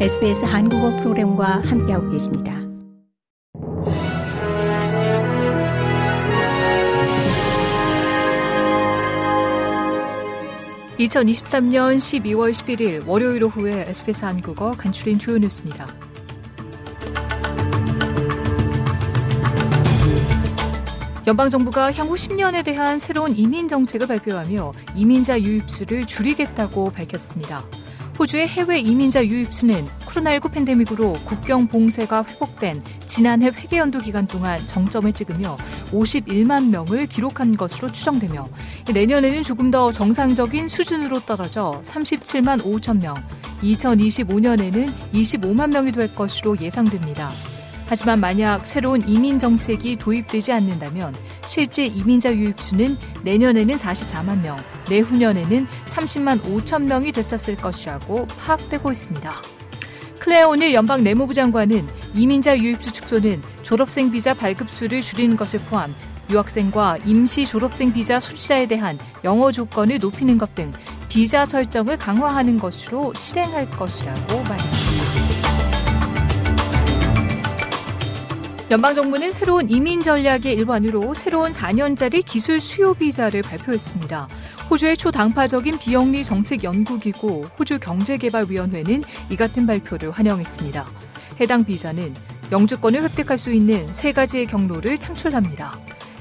SBS 한국어 프로그램과 함께하고 계십니다. (2023년 12월 11일) 월요일 오후에 SBS 한국어 간추린 주요 뉴스입니다. 연방정부가 향후 10년에 대한 새로운 이민 정책을 발표하며 이민자 유입수를 줄이겠다고 밝혔습니다. 호주의 해외 이민자 유입수는 코로나19 팬데믹으로 국경 봉쇄가 회복된 지난해 회계연도 기간 동안 정점을 찍으며 51만 명을 기록한 것으로 추정되며 내년에는 조금 더 정상적인 수준으로 떨어져 37만 5천 명, 2025년에는 25만 명이 될 것으로 예상됩니다. 하지만 만약 새로운 이민 정책이 도입되지 않는다면 실제 이민자 유입수는 내년에는 44만 명, 내후년에는 30만 5천 명이 됐었을 것이라고 파악되고 있습니다. 클레어 오늘 연방 내무부 장관은 이민자 유입수 축소는 졸업생 비자 발급 수를 줄이는 것을 포함 유학생과 임시 졸업생 비자 소지자에 대한 영어 조건을 높이는 것 등 비자 설정을 강화하는 것으로 실행할 것이라고 말했습니다. 연방정부는 새로운 이민 전략의 일환으로 새로운 4년짜리 기술 수요 비자를 발표했습니다. 호주의 초당파적인 비영리 정책 연구기구 호주 경제개발위원회는 이 같은 발표를 환영했습니다. 해당 비자는 영주권을 획득할 수 있는 세 가지의 경로를 창출합니다.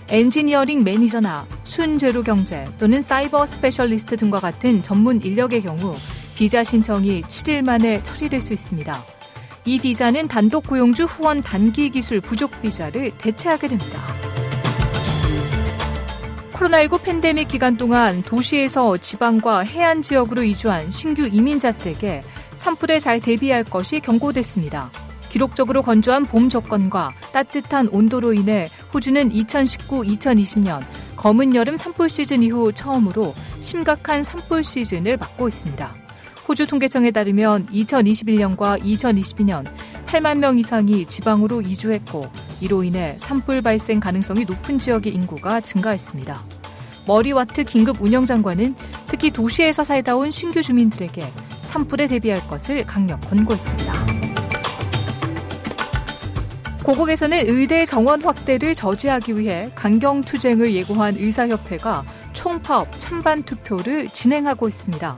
엔지니어링 매니저나 순재료 경제 또는 사이버 스페셜리스트 등과 같은 전문 인력의 경우 비자 신청이 7일 만에 처리될 수 있습니다. 이 비자는 단독 고용주 후원 단기 기술 부족 비자를 대체하게 됩니다. 코로나19 팬데믹 기간 동안 도시에서 지방과 해안 지역으로 이주한 신규 이민자들에게 산불에 잘 대비할 것이 경고됐습니다. 기록적으로 건조한 봄 조건과 따뜻한 온도로 인해 호주는 2019-2020년 검은 여름 산불 시즌 이후 처음으로 심각한 산불 시즌을 맞고 있습니다. 호주 통계청에 따르면 2021년과 2022년 8만 명 이상이 지방으로 이주했고 이로 인해 산불 발생 가능성이 높은 지역의 인구가 증가했습니다. 머리와트 긴급 운영장관은 특히 도시에서 살다 온 신규 주민들에게 산불에 대비할 것을 강력 권고했습니다. 고국에서는 의대 정원 확대를 저지하기 위해 강경 투쟁을 예고한 의사협회가 총파업 찬반 투표를 진행하고 있습니다.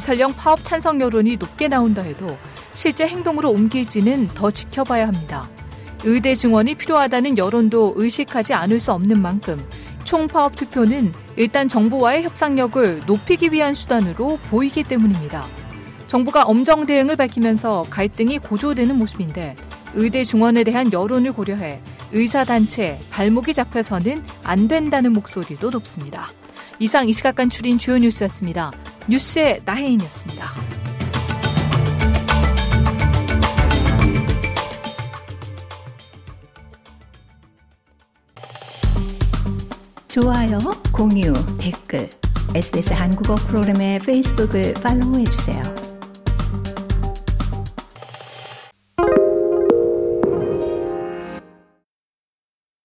설령 파업 찬성 여론이 높게 나온다 해도 실제 행동으로 옮길지는 더 지켜봐야 합니다. 의대 증원이 필요하다는 여론도 의식하지 않을 수 없는 만큼 총파업 투표는 일단 정부와의 협상력을 높이기 위한 수단으로 보이기 때문입니다. 정부가 엄정 대응을 밝히면서 갈등이 고조되는 모습인데 의대 중원에 대한 여론을 고려해 의사단체 발목이 잡혀서는 안 된다는 목소리도 높습니다. 이상 이 시각 간 출인 주요 뉴스였습니다. 뉴스의 나혜인이었습니다. 좋아요, 공유, 댓글, SBS 한국어 프로그램의 페이스북을 팔로우해주세요.